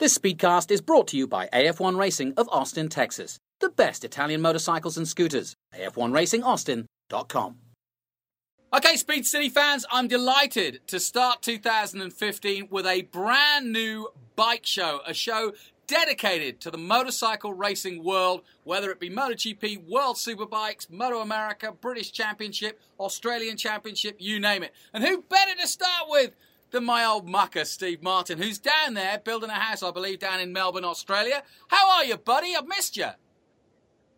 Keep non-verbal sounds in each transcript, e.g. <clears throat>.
This speedcast is brought to you by AF1 Racing of Austin, Texas. The best Italian motorcycles and scooters. AF1RacingAustin.com. Okay, Speed City fans, I'm delighted to start 2015 with a brand new bike show, a show dedicated to the motorcycle racing world, whether it be MotoGP, World Superbikes, Moto America, British Championship, Australian Championship, you name it. And who better to start with than my old mucker, Steve Martin, who's down there building a house, I believe, down in Melbourne, Australia. How are you, buddy? I've missed you.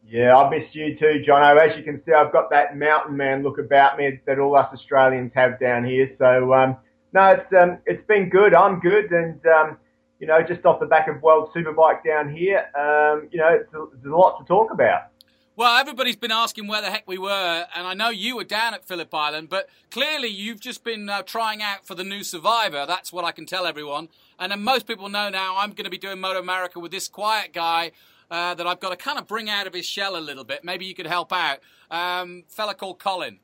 Yeah, I missed you too, Jono. As you can see, I've got that mountain man look about me that all us Australians have down here. So, um, no, it's um, it's been good. I'm good, and um, you know, just off the back of World Superbike down here, um, you know, there's a lot to talk about. Well, everybody's been asking where the heck we were, and I know you were down at Phillip Island, but clearly you've just been uh, trying out for the new Survivor. That's what I can tell everyone. And then most people know now I'm going to be doing Moto America with this quiet guy uh, that I've got to kind of bring out of his shell a little bit. Maybe you could help out. Um, fella called Colin.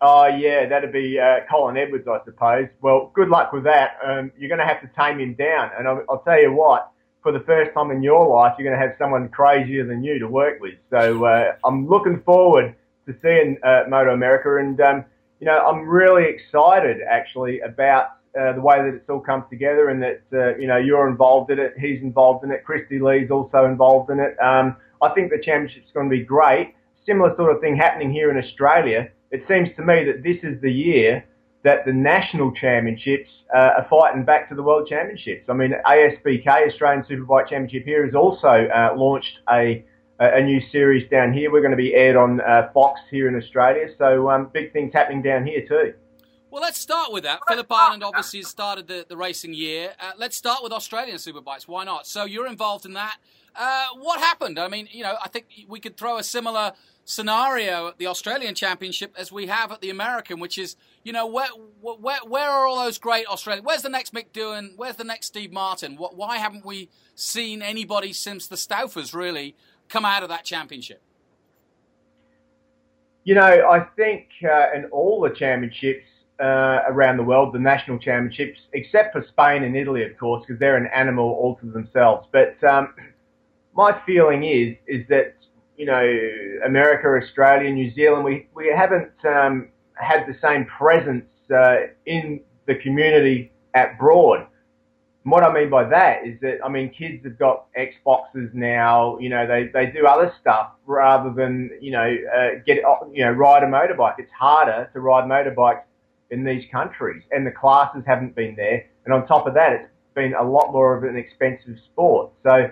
Oh, yeah, that'd be uh, Colin Edwards, I suppose. Well, good luck with that. Um, you're going to have to tame him down. And I'll, I'll tell you what, for the first time in your life, you're going to have someone crazier than you to work with. So uh, I'm looking forward to seeing uh, Moto America, and um, you know I'm really excited actually about uh, the way that it's all come together, and that uh, you know you're involved in it, he's involved in it, Christy Lee's also involved in it. Um, I think the championship's going to be great. Similar sort of thing happening here in Australia. It seems to me that this is the year that the national championships uh, are fighting back to the world championships. I mean, ASBK, Australian Superbike Championship here, has also uh, launched a a new series down here. We're going to be aired on uh, Fox here in Australia. So um, big things happening down here too. Well, let's start with that. Phillip Island obviously has started the, the racing year. Uh, let's start with Australian Superbikes. Why not? So you're involved in that. Uh, what happened? I mean, you know, I think we could throw a similar scenario at the Australian Championship as we have at the American, which is, you know, where where where are all those great Australian? Where's the next Mick Doohan? Where's the next Steve Martin? Why haven't we seen anybody since the Stauffers really come out of that championship? You know, I think uh, in all the championships uh, around the world, the national championships, except for Spain and Italy, of course, because they're an animal all to themselves. But um, <clears throat> my feeling is is that you know, America, Australia, New Zealand, we, we haven't um, had the same presence uh, in the community at Broad. What I mean by that is that, I mean, kids have got Xboxes now, you know, they, they do other stuff rather than, you know, uh, get, you know, ride a motorbike. It's harder to ride motorbikes in these countries and the classes haven't been there. And on top of that, it's been a lot more of an expensive sport. So,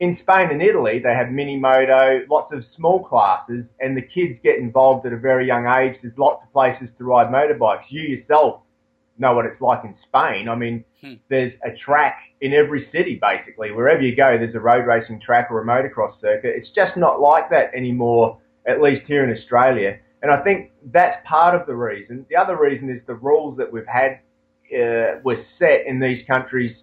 in Spain and Italy, they have mini moto, lots of small classes, and the kids get involved at a very young age. There's lots of places to ride motorbikes. You yourself know what it's like in Spain. I mean, hmm. there's a track in every city, basically. Wherever you go, there's a road racing track or a motocross circuit. It's just not like that anymore, at least here in Australia. And I think that's part of the reason. The other reason is the rules that we've had uh, were set in these countries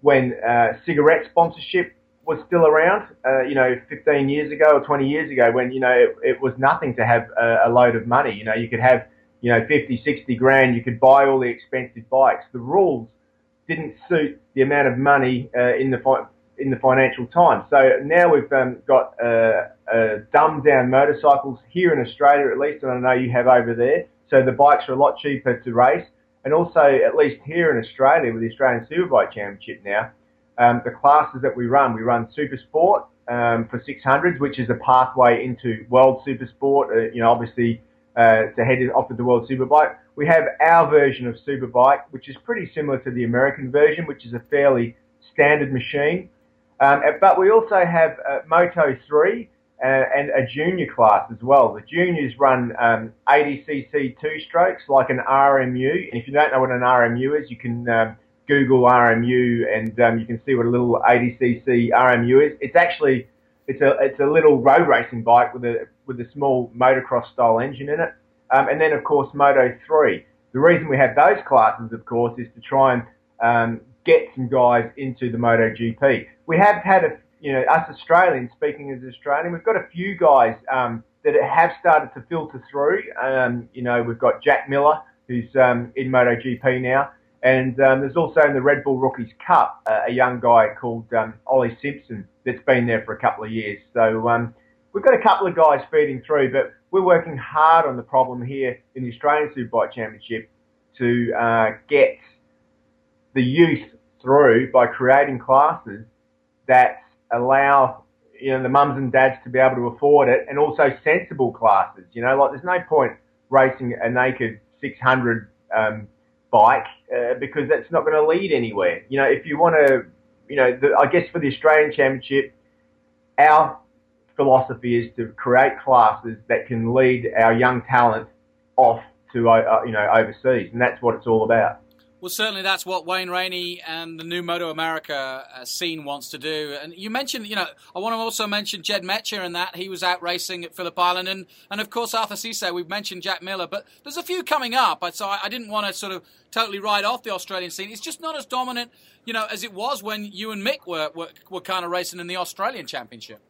when uh, cigarette sponsorship was still around, uh, you know, 15 years ago or 20 years ago when, you know, it, it was nothing to have a, a, load of money. You know, you could have, you know, 50, 60 grand, you could buy all the expensive bikes. The rules didn't suit the amount of money uh, in the fi- in the financial times. So now we've um, got uh, uh, dumbed down motorcycles here in Australia at least, and I know you have over there. So the bikes are a lot cheaper to race. And also, at least here in Australia with the Australian Superbike Championship now, um, the classes that we run, we run Super Sport um, for 600s, which is a pathway into World Super Sport. Uh, you know, obviously uh, to head off to the World Superbike. We have our version of Superbike, which is pretty similar to the American version, which is a fairly standard machine. Um, but we also have uh, Moto 3 uh, and a junior class as well. The juniors run um, 80cc two strokes like an RMU. And if you don't know what an RMU is, you can um, Google RMU and um, you can see what a little 80cc RMU is. It's actually it's a it's a little road racing bike with a with a small motocross style engine in it. Um, and then of course Moto 3. The reason we have those classes, of course, is to try and um, get some guys into the MotoGP. We have had a you know us Australians speaking as Australian, we've got a few guys um, that have started to filter through. Um, you know we've got Jack Miller who's um, in MotoGP now. And um, there's also in the Red Bull Rookies Cup uh, a young guy called um, Ollie Simpson that's been there for a couple of years. So um, we've got a couple of guys feeding through, but we're working hard on the problem here in the Australian Superbike Championship to uh, get the youth through by creating classes that allow you know the mums and dads to be able to afford it, and also sensible classes. You know, like there's no point racing a naked 600 um, bike uh, because that's not going to lead anywhere. You know, if you want to, you know, the, I guess for the Australian Championship, our philosophy is to create classes that can lead our young talent off to uh, you know overseas, and that's what it's all about. Well, certainly that's what Wayne Rainey and the new Moto America uh, scene wants to do. And you mentioned, you know, I want to also mention Jed Metcher and that he was out racing at Phillip Island, and and of course Arthur Sissis. We've mentioned Jack Miller, but there's a few coming up. So I, I didn't want to sort of totally write off the Australian scene. It's just not as dominant, you know, as it was when you and Mick were were, were kind of racing in the Australian Championship.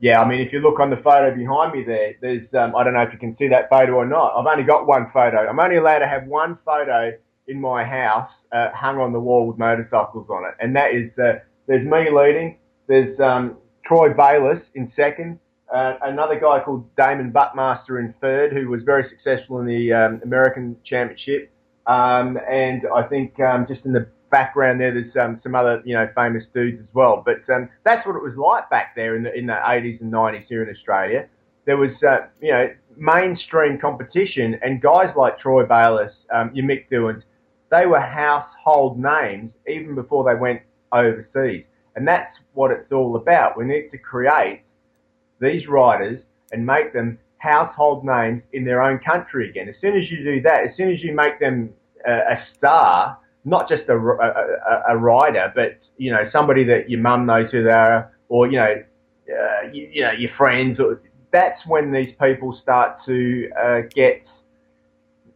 Yeah, I mean, if you look on the photo behind me there, there's um, I don't know if you can see that photo or not. I've only got one photo. I'm only allowed to have one photo in my house uh, hung on the wall with motorcycles on it, and that is uh, there's me leading, there's um, Troy Bayliss in second, uh, another guy called Damon Buckmaster in third, who was very successful in the um, American Championship, um, and I think um, just in the background there, there's um, some other you know famous dudes as well. But um, that's what it was like back there in the in the 80s and 90s here in Australia. There was uh, you know mainstream competition, and guys like Troy Bayliss, um, your Mick Doohans, they were household names even before they went overseas. And that's what it's all about. We need to create these riders and make them household names in their own country again. As soon as you do that, as soon as you make them a, a star, not just a, a, a, rider, but you know somebody that your mum knows who they are, or you know, uh, you, you, know your friends. Or, that's when these people start to uh, get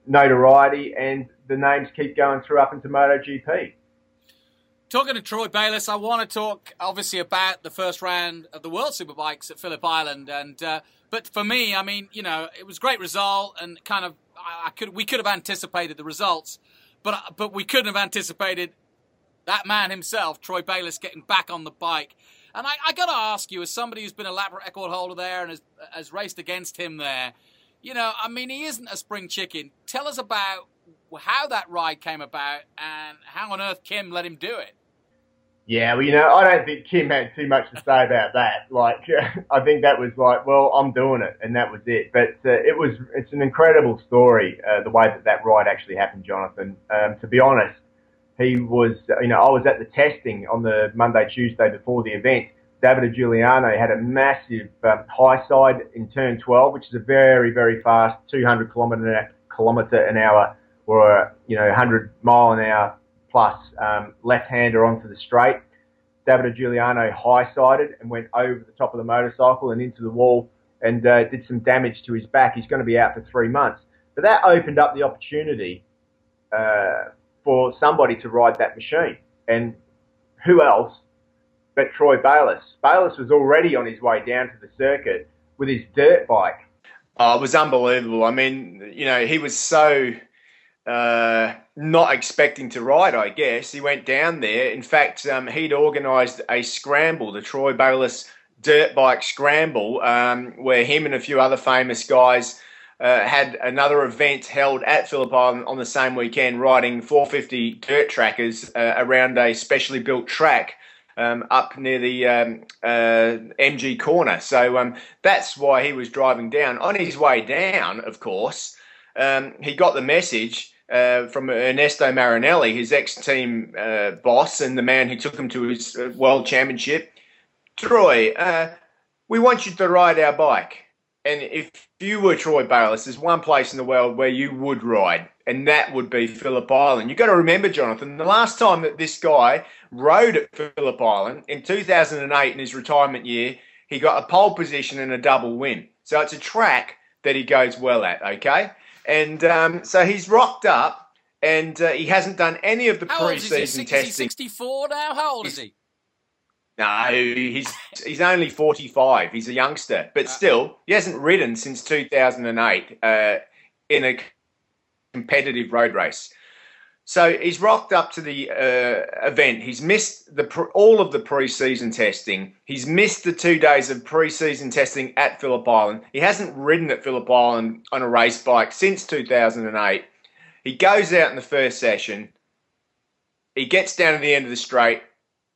notoriety and the names keep going through up into MotoGP. Talking to Troy Bayliss, I want to talk obviously about the first round of the World Superbikes at Phillip Island, and uh, but for me, I mean, you know, it was a great result, and kind of I, could we could have anticipated the results, but but we couldn't have anticipated that man himself, Troy Bayliss, getting back on the bike. And I, I got to ask you, as somebody who's been a lap record holder there and has, has raced against him there, you know, I mean, he isn't a spring chicken. Tell us about how that ride came about and how on earth Kim let him do it. Yeah, well, you know, I don't think Kim had too much to say about that. Like, <laughs> I think that was like, well, I'm doing it, and that was it. But uh, it was, it's an incredible story, uh, the way that that ride actually happened, Jonathan. Um, to be honest, he was, you know, I was at the testing on the Monday, Tuesday before the event. Davide Giugliano had a massive um, high side in turn 12, which is a very, very fast 200 kilometre kilometre an hour or a you know 100 mile an hour plus um, left-hander onto the straight. Davide Giugliano high-sided and went over the top of the motorcycle and into the wall and uh, did some damage to his back. He's going to be out for three months. But that opened up the opportunity uh, for somebody to ride that machine. And who else but Troy Bayliss? Bayliss was already on his way down to the circuit with his dirt bike. Oh, it was unbelievable. I mean, you know, he was so uh, not expecting to ride, I guess. He went down there. In fact, um, he'd organised a scramble, the Troy Bayliss dirt bike scramble, um, where him and a few other famous guys uh, had another event held at Phillip Island on the same weekend, riding 450 dirt trackers uh, around a specially built track. Um, up near the um, uh, MG corner. So um, that's why he was driving down. On his way down, of course, um, he got the message uh, from Ernesto Marinelli, his ex-team uh, boss and the man who took him to his uh, world championship. Troy, uh, we want you to ride our bike. And if you were Troy Bayliss, there's one place in the world where you would ride, and that would be Phillip Island. You've got to remember, Jonathan, the last time that this guy rode at Phillip Island in 2008 in his retirement year, he got a pole position and a double win. So it's a track that he goes well at, okay? And um, so he's rocked up, and uh, he hasn't done any of the How pre-season testing. Is he 64 now? How old is he? No, he's he's only 45. He's a youngster, but uh, still, he hasn't ridden since 2008 uh, in a competitive road race. So he's rocked up to the uh, event. He's missed the all of the pre-season testing. He's missed the two days of pre-season testing at Phillip Island. He hasn't ridden at Phillip Island on a race bike since 2008. He goes out in the first session. He gets down to the end of the straight.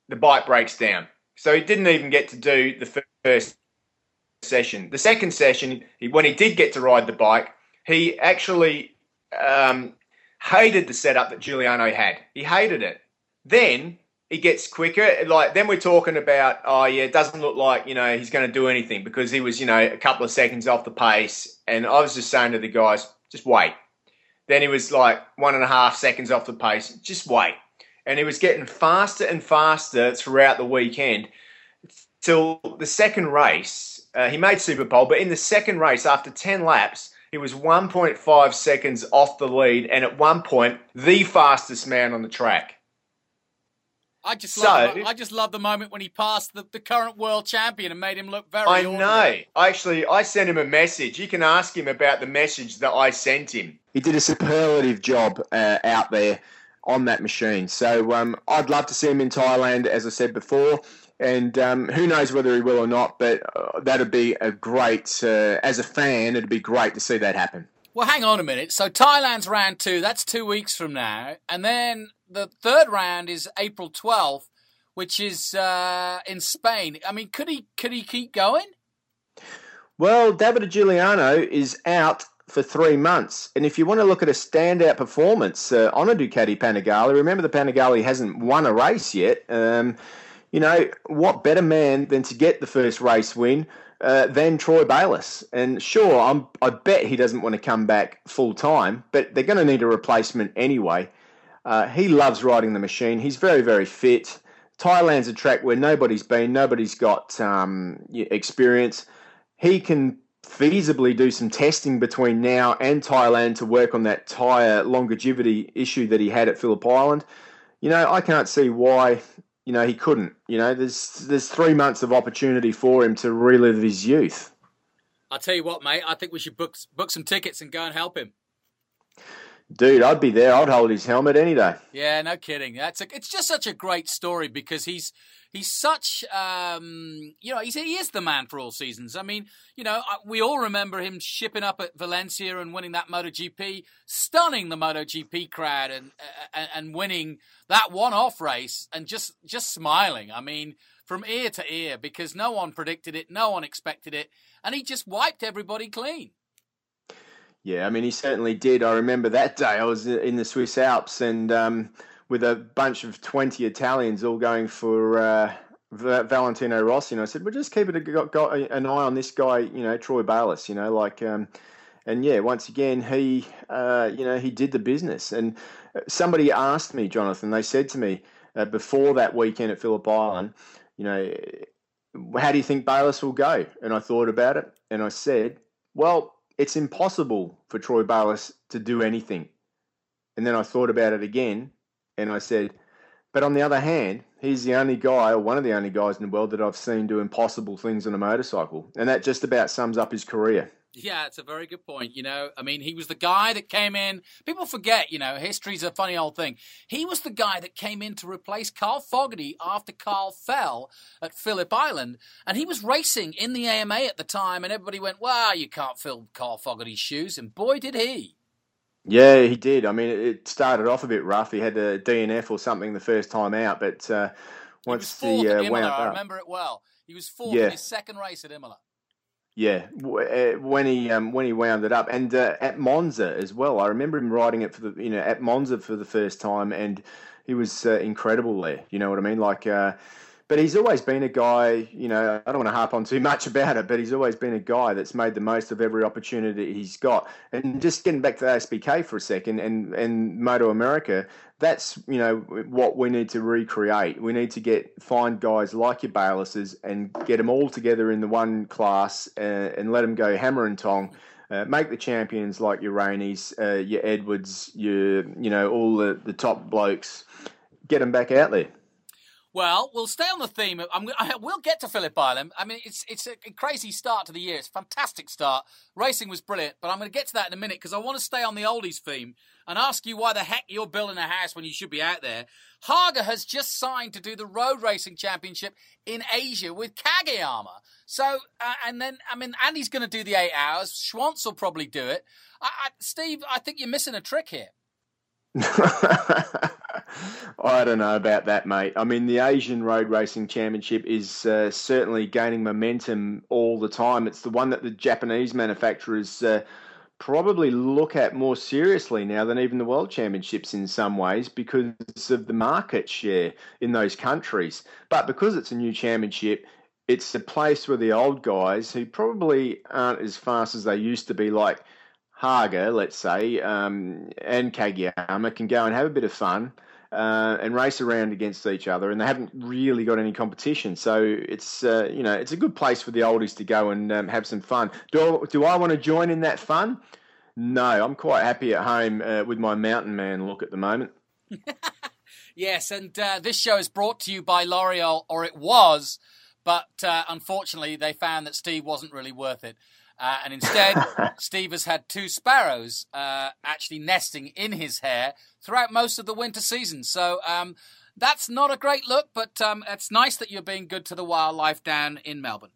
The bike breaks down. So he didn't even get to do the first session. The second session, when he did get to ride the bike, he actually um, hated the setup that Giugliano had. He hated it. Then he gets quicker. Like then we're talking about, oh yeah, it doesn't look like you know he's going to do anything because he was you know a couple of seconds off the pace. And I was just saying to the guys, just wait. Then he was like one and a half seconds off the pace. Just wait. And he was getting faster and faster throughout the weekend till the second race. Uh, he made Super Pole, but in the second race, after 10 laps, he was 1.5 seconds off the lead, and at one point, the fastest man on the track. I just so, love the, I just love the moment when he passed the, the current world champion and made him look very. I ordinary. know. Actually, I sent him a message. You can ask him about the message that I sent him. He did a superlative job uh, out there on that machine. So um, I'd love to see him in Thailand, as I said before. And um, who knows whether he will or not, but uh, that'd be a great, uh, as a fan, it'd be great to see that happen. Well, hang on a minute. So Thailand's round two, that's two weeks from now. And then the third round is April 12th, which is uh, in Spain. I mean, could he could he keep going? Well, Davide Giugliano is out for three months. And if you want to look at a standout performance uh, on a Ducati Panigale, remember the Panigale hasn't won a race yet. Um, you know, what better man than to get the first race win uh, than Troy Bayliss? And sure, I'm, I bet he doesn't want to come back full time, but they're going to need a replacement anyway. Uh, he loves riding the machine. He's very, very fit. Thailand's a track where nobody's been, nobody's got um, experience. He can feasibly do some testing between now and Thailand to work on that tyre longevity issue that he had at Phillip Island. You know, I can't see why you know, he couldn't. You know, there's there's three months of opportunity for him to relive his youth. I'll tell you what, mate. I think we should book book some tickets and go and help him. Dude, I'd be there. I'd hold his helmet any day. Yeah, no kidding. That's a, it's just such a great story because he's he's such um, you know he's, he is the man for all seasons. I mean, you know, we all remember him shipping up at Valencia and winning that MotoGP, stunning the MotoGP crowd and and, and winning that one-off race and just just smiling. I mean, from ear to ear because no one predicted it, no one expected it, and he just wiped everybody clean. Yeah, I mean, he certainly did. I remember that day. I was in the Swiss Alps and um, with a bunch of 20 Italians all going for uh, Valentino Rossi. And I said, well, just keep it got, got an eye on this guy, you know, Troy Bayliss, you know, like, um, and yeah, once again, he, uh, you know, he did the business. And uh, somebody asked me, Jonathan, they said to me uh, before that weekend at Phillip Island, you know, how do you think Bayliss will go? And I thought about it and I said, well, it's impossible for Troy Bayliss to do anything. And then I thought about it again and I said, but on the other hand, he's the only guy, or one of the only guys in the world that I've seen do impossible things on a motorcycle. And that just about sums up his career. Yeah, it's a very good point. You know, I mean, he was the guy that came in. People forget, you know, history's a funny old thing. He was the guy that came in to replace Carl Fogarty after Carl fell at Phillip Island. And he was racing in the AMA at the time, and everybody went, wow, you can't fill Carl Fogarty's shoes. And boy, did he. Yeah, he did. I mean, it started off a bit rough. He had a DNF or something the first time out, but uh, once he, uh, Imola, I remember it well. He was fourth yeah. in his second race at Imola. Yeah, uh, when he um, when he wound it up, and uh, at Monza as well. I remember him riding it for the you know at Monza for the first time, and he was uh, incredible there. You know what I mean? Like, uh, but he's always been a guy. You know, I don't want to harp on too much about it, but he's always been a guy that's made the most of every opportunity he's got. And just getting back to the SBK for a second, and and Moto America, that's you know what we need to recreate. We need to get find guys like your Baylisses and get them all together in the one class uh, and let them go hammer and tong. Uh, make the champions like your Raineys, uh, your Edwards, your you know all the, the top blokes. Get them back out there. Well, we'll stay on the theme. Of, I'm, I will get to Phillip Island. I mean, it's it's a crazy start to the year. It's a fantastic start. Racing was brilliant, but I'm going to get to that in a minute because I want to stay on the oldies theme and ask you why the heck you're building a house when you should be out there. Haga has just signed to do the road racing championship in Asia with Kageyama. So, uh, and then I mean, Andy's going to do the eight hours. Schwantz will probably do it. I, I, Steve, I think you're missing a trick here. <laughs> I don't know about that, mate. I mean, the Asian Road Racing Championship is uh, certainly gaining momentum all the time. It's the one that the Japanese manufacturers uh, probably look at more seriously now than even the World Championships in some ways because of the market share in those countries. But because it's a new championship, it's a place where the old guys who probably aren't as fast as they used to be, like Haga, let's say, um, and Kageyama, can go and have a bit of fun uh, and race around against each other, and they haven't really got any competition. So it's uh, you know it's a good place for the oldies to go and um, have some fun. Do do I want to join in that fun? No, I'm quite happy at home uh, with my mountain man look at the moment. <laughs> yes, and uh, this show is brought to you by L'Oreal, or it was, but uh, unfortunately they found that Steve wasn't really worth it. Uh, and instead, <laughs> Steve has had two sparrows uh, actually nesting in his hair throughout most of the winter season. So um, that's not a great look, but um, it's nice that you're being good to the wildlife down in Melbourne.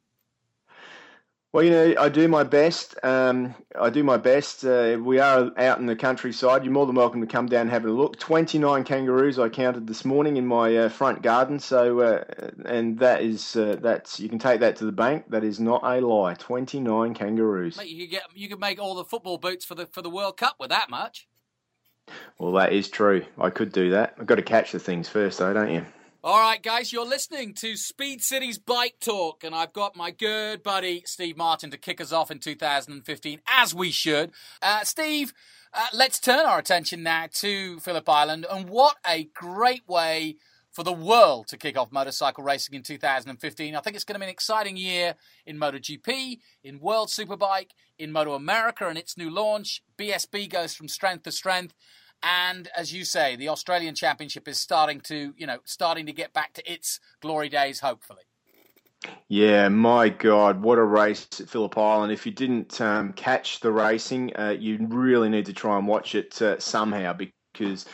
Well, you know, I do my best. Um, I do my best. Uh, we are out in the countryside. You're more than welcome to come down and have a look. 29 kangaroos I counted this morning in my uh, front garden. So, uh, and that is uh, that's you can take that to the bank. That is not a lie. 29 kangaroos. Mate, you could get you could make all the football boots for the for the World Cup with that much. Well, that is true. I could do that. I've got to catch the things first, though, don't you? All right, guys, you're listening to Speed City's Bike Talk, and I've got my good buddy Steve Martin to kick us off in 2015, as we should. Uh, Steve, uh, let's turn our attention now to Phillip Island, and what a great way for the world to kick off motorcycle racing in 2015. I think it's going to be an exciting year in MotoGP, in World Superbike, in Moto America and its new launch. BSB goes from strength to strength. And as you say, the Australian Championship is starting to, you know, starting to get back to its glory days, hopefully. Yeah, my God, what a race at Phillip Island. If you didn't um, catch the racing, uh, you really need to try and watch it uh, somehow because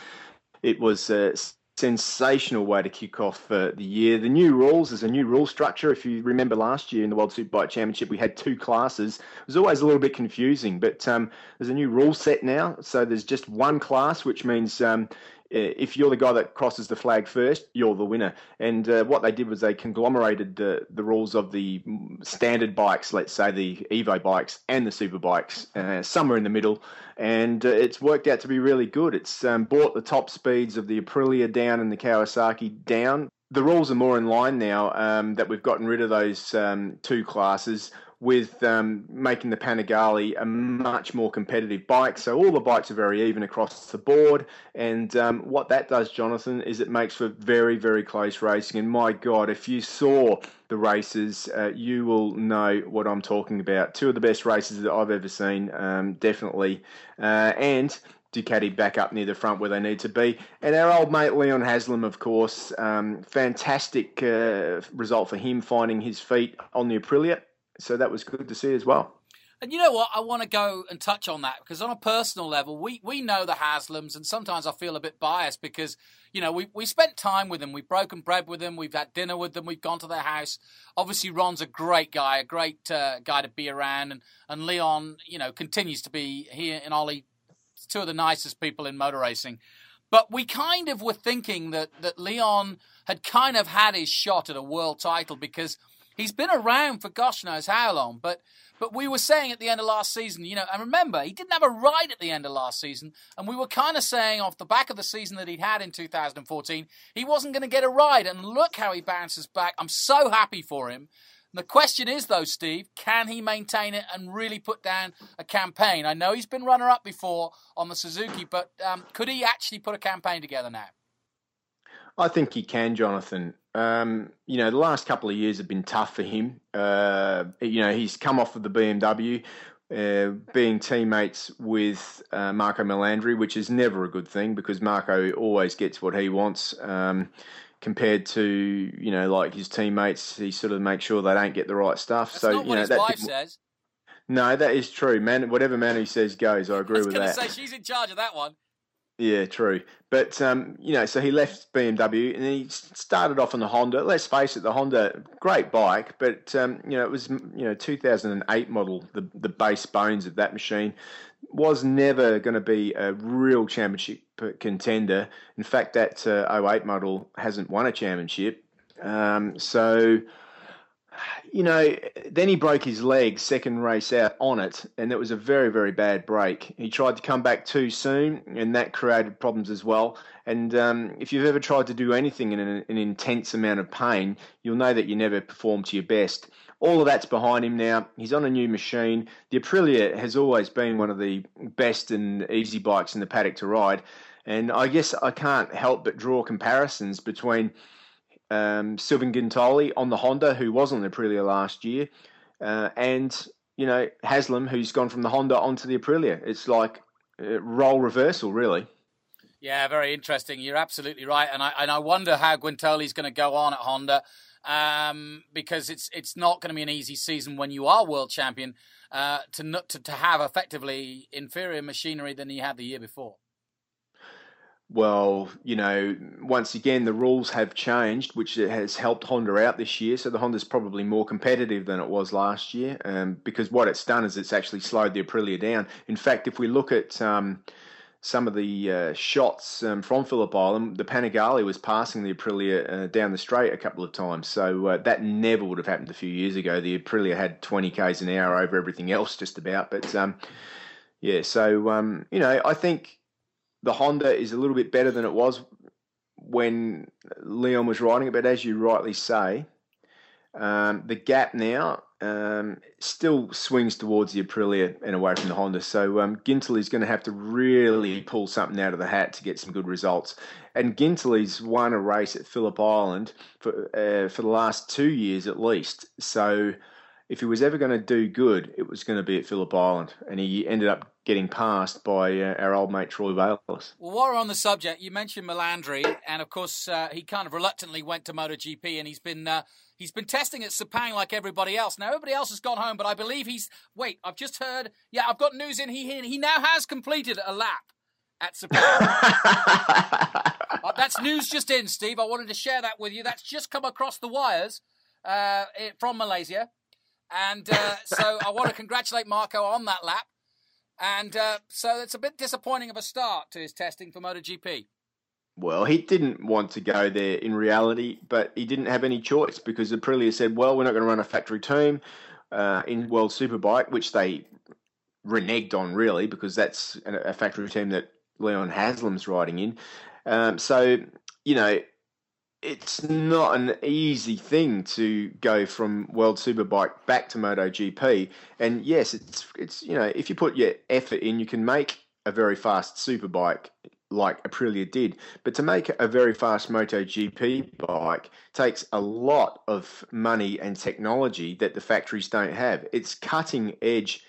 it was uh, sensational way to kick off uh, the year. The new rules is a new rule structure. If you remember last year in the World Superbike Championship, we had two classes. It was always a little bit confusing, but um, there's a new rule set now. So there's just one class, which means um, if you're the guy that crosses the flag first, you're the winner. And uh, what they did was they conglomerated the, the rules of the standard bikes, let's say the Evo bikes and the super bikes, uh, somewhere in the middle. And uh, it's worked out to be really good. It's um, brought the top speeds of the Aprilia down and the Kawasaki down. The rules are more in line now um, that we've gotten rid of those um, two classes with um, making the Panigale a much more competitive bike. So all the bikes are very even across the board. And um, what that does, Jonathan, is it makes for very, very close racing. And my God, if you saw the races, uh, you will know what I'm talking about. Two of the best races that I've ever seen, um, definitely. Uh, and Ducati back up near the front where they need to be. And our old mate Leon Haslam, of course, um, fantastic uh, result for him finding his feet on the Aprilia so that was good to see as well. And you know what? I want to go and touch on that because on a personal level, we, we know the Haslams, and sometimes I feel a bit biased because, you know, we, we spent time with them. We've broken bread with them. We've had dinner with them. We've gone to their house. Obviously, Ron's a great guy, a great uh, guy to be around. And, and Leon, you know, continues to be, here and Ollie, two of the nicest people in motor racing. But we kind of were thinking that, that Leon had kind of had his shot at a world title because – He's been around for gosh knows how long, but but we were saying at the end of last season, you know, and remember, he didn't have a ride at the end of last season, and we were kind of saying off the back of the season that he'd had in 2014, he wasn't going to get a ride, and look how he bounces back. I'm so happy for him. And the question is, though, Steve, can he maintain it and really put down a campaign? I know he's been runner up before on the Suzuki, but um, could he actually put a campaign together now? I think he can, Jonathan. Um, you know, the last couple of years have been tough for him. Uh, you know, he's come off of the BMW, uh, being teammates with uh, Marco Melandri, which is never a good thing because Marco always gets what he wants. Um, compared to you know like his teammates. He sort of makes sure they don't get the right stuff. That's so not you what know his that says. no, that is true, man. Whatever Manu says goes. I I agree was with that. say she's in charge of that one. Yeah, true. But um, you know, so he left BMW and then he started off on the Honda. Let's face it, the Honda, great bike, but um, you know, it was you know 2008 model. The the base bones of that machine was never going to be a real championship contender. In fact, that uh, 08 model hasn't won a championship. Um, so you know, then he broke his leg second race out on it, and it was a very, very bad break. He tried to come back too soon, and that created problems as well. And um, if you've ever tried to do anything in an, an intense amount of pain, you'll know that you never perform to your best. All of that's behind him now. He's on a new machine. The Aprilia has always been one of the best and easy bikes in the paddock to ride. And I guess I can't help but draw comparisons between um, Guintoli on the Honda, who was on the Aprilia last year, uh, and you know Haslam, who's gone from the Honda onto the Aprilia. It's like role reversal, really. Yeah, very interesting. You're absolutely right, and I and I wonder how Guintoli's going to go on at Honda, um, because it's it's not going to be an easy season when you are world champion uh, to, to to have effectively inferior machinery than you had the year before. Well, you know, once again, the rules have changed, which has helped Honda out this year. So the Honda's probably more competitive than it was last year, um, because what it's done is it's actually slowed the Aprilia down. In fact, if we look at um, some of the uh, shots um, from Phillip Island, the Panigale was passing the Aprilia uh, down the straight a couple of times. So uh, that never would have happened a few years ago. The Aprilia had 20 k's an hour over everything else, just about. But um, yeah, so um, you know, I think the Honda is a little bit better than it was when Leon was riding it. But as you rightly say, um, the gap now um, still swings towards the Aprilia and away from the Honda. So um, is going to have to really pull something out of the hat to get some good results. And Guintoli's won a race at Phillip Island for uh, for the last two years at least. So if he was ever going to do good, it was going to be at Phillip Island, and he ended up getting passed by uh, our old mate Troy Bayliss. Well, while we're on the subject, you mentioned Melandri, and of course uh, he kind of reluctantly went to MotoGP, and he's been uh, he's been testing at Sepang like everybody else. Now everybody else has gone home, but I believe he's wait. I've just heard. Yeah, I've got news in. He he now has completed a lap at Sepang. <laughs> Uh, that's news just in, Steve. I wanted to share that with you. That's just come across the wires uh, from Malaysia. And uh, so I want to congratulate Marco on that lap. And uh, so it's a bit disappointing of a start to his testing for MotoGP. Well, he didn't want to go there in reality, but he didn't have any choice because Aprilia said, well, we're not going to run a factory team uh, in World Superbike, which they reneged on, really, because that's a factory team that Leon Haslam's riding in. Um, so, you know, it's not an easy thing to go from World Superbike back to MotoGP. And yes, it's it's you know if you put your effort in, you can make a very fast superbike like Aprilia did. But to make a very fast MotoGP bike takes a lot of money and technology that the factories don't have. It's cutting edge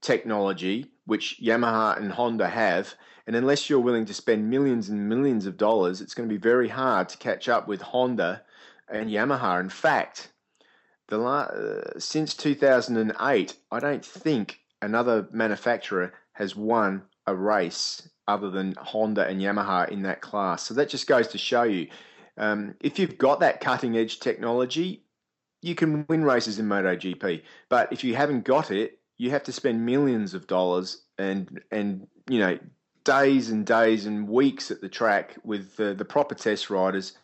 technology which Yamaha and Honda have. And unless you're willing to spend millions and millions of dollars, it's going to be very hard to catch up with Honda and Yamaha. In fact, the la- uh, since 2008, I don't think another manufacturer has won a race other than Honda and Yamaha in that class. So that just goes to show you um, if you've got that cutting edge technology, you can win races in MotoGP. But if you haven't got it, you have to spend millions of dollars and and you know days and days and weeks at the track with uh, the proper test riders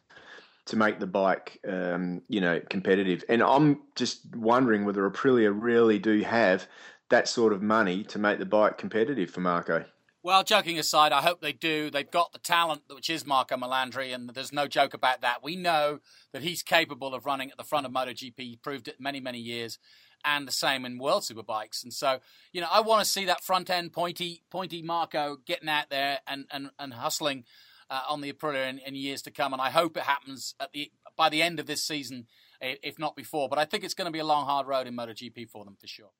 to make the bike, um, you know, competitive. And I'm just wondering whether Aprilia really do have that sort of money to make the bike competitive for Marco. Well, joking aside, I hope they do. They've got the talent, which is Marco Melandri, and there's no joke about that. We know that he's capable of running at the front of MotoGP. He proved it many, many years, and the same in World Superbikes. And so, you know, I want to see that front end pointy, pointy Marco getting out there and and, and hustling uh, on the Aprilia in, in years to come. And I hope it happens at the by the end of this season, if not before. But I think it's going to be a long, hard road in MotoGP for them for sure.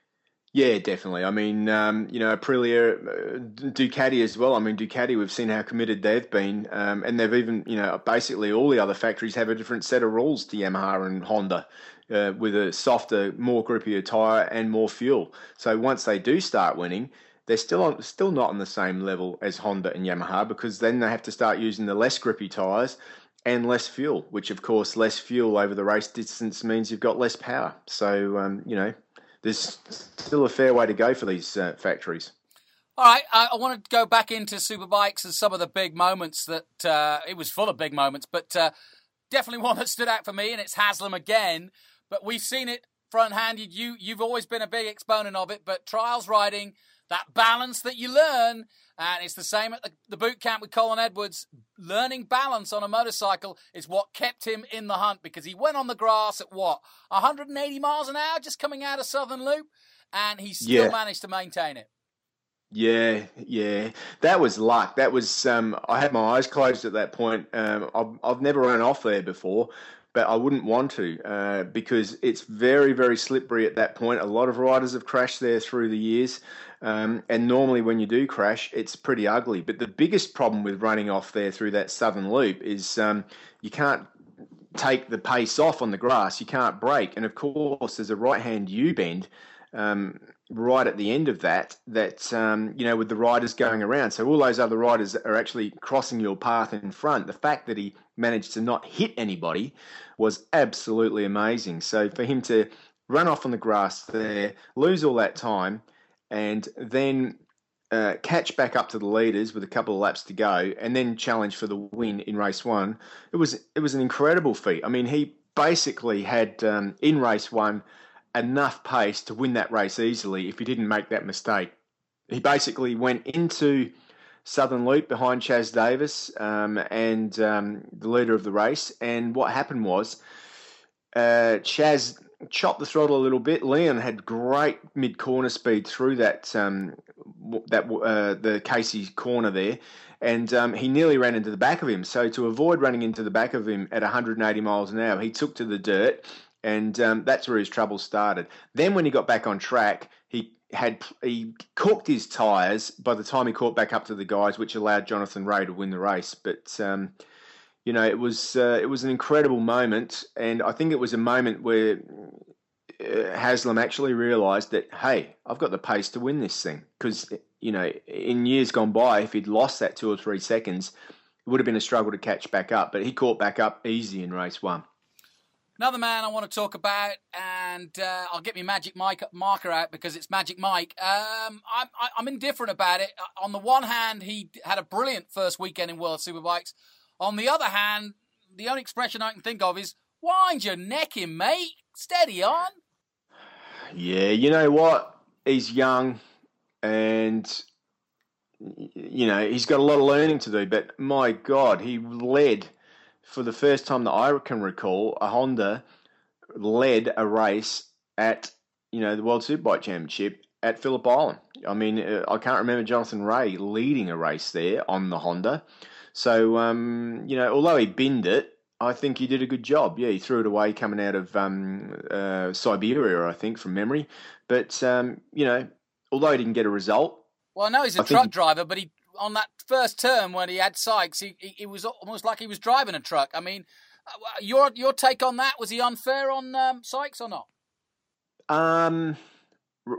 Yeah, definitely. I mean, um, you know, Aprilia, uh, Ducati as well. I mean, Ducati, we've seen how committed they've been, um, and they've even, you know, basically all the other factories have a different set of rules to Yamaha and Honda, uh, with a softer, more grippier tire and more fuel. So once they do start winning, they're still on, still not on the same level as Honda and Yamaha because then they have to start using the less grippy tires and less fuel, which of course less fuel over the race distance means you've got less power. So um, you know there's still a fair way to go for these uh, factories. All right, I, I, want to go back into Superbikes and some of the big moments that uh, it was full of big moments, but uh, definitely <laughs> one that stood out for me, and it's Haslam again. But we've seen it front-handed. You you've always been a big exponent of it, but trials riding that balance that you learn. And it's the same at the, the, boot camp with Colin Edwards. Learning balance on a motorcycle is what kept him in the hunt because he went on the grass at what, 180 miles an hour just coming out of Southern Loop, and he still yeah. managed to maintain it. Yeah, yeah, that was luck. That was um, I had my eyes closed at that point. Um, I've, I've never run off there before, but I wouldn't want to uh, because it's very, very slippery at that point. A lot of riders have crashed there through the years, um, and normally when you do crash, it's pretty ugly. But the biggest problem with running off there through that southern loop is um, you can't take the pace off on the grass. You can't brake, and of course, there's a right-hand U bend. Um, right at the end of that that um, you know with the riders going around so all those other riders are actually crossing your path in front the fact that he managed to not hit anybody was absolutely amazing so for him to run off on the grass there lose all that time and then uh, catch back up to the leaders with a couple of laps to go and then challenge for the win in race one it was it was an incredible feat i mean he basically had um, in race one enough pace to win that race easily if he didn't make that mistake. He basically went into Southern Loop behind Chaz Davies um, and um, the leader of the race. And what happened was uh, Chaz chopped the throttle a little bit. Leon had great mid corner speed through that um, that uh, the Casey corner there, and um, he nearly ran into the back of him. So to avoid running into the back of him at 180 miles an hour, he took to the dirt and um, that's where his trouble started. Then when he got back on track, he had he cooked his tyres by the time he caught back up to the guys, which allowed Jonathan Rea to win the race. But um, you know, it was uh, it was an incredible moment, and I think it was a moment where uh, Haslam actually realised that hey, I've got the pace to win this thing because you know in years gone by, if he'd lost that two or three seconds, it would have been a struggle to catch back up. But he caught back up easy in race one. Another man I want to talk about, and uh, I'll get my Magic Mike marker out because it's Magic Mike. Um, I'm, I'm indifferent about it. On the one hand, he had a brilliant first weekend in World Superbikes. On the other hand, the only expression I can think of is "wind your neck in, mate. Steady on." Yeah, you know what? He's young, and you know he's got a lot of learning to do. But my God, he led for the first time that I can recall, a Honda led a race at you know the World Superbike Championship at Phillip Island. I mean, uh, I can't remember Jonathan Rea leading a race there on the Honda. So um, you know, although he binned it, I think he did a good job. Yeah, he threw it away coming out of um, uh, Siberia, I think, from memory. But um, you know, although he didn't get a result. Well, I know he's a I truck driver, but he on that first term when he had Sykes, he, he, he, was almost like he was driving a truck. I mean, uh, your your take on that was he unfair on um, Sykes or not? Um,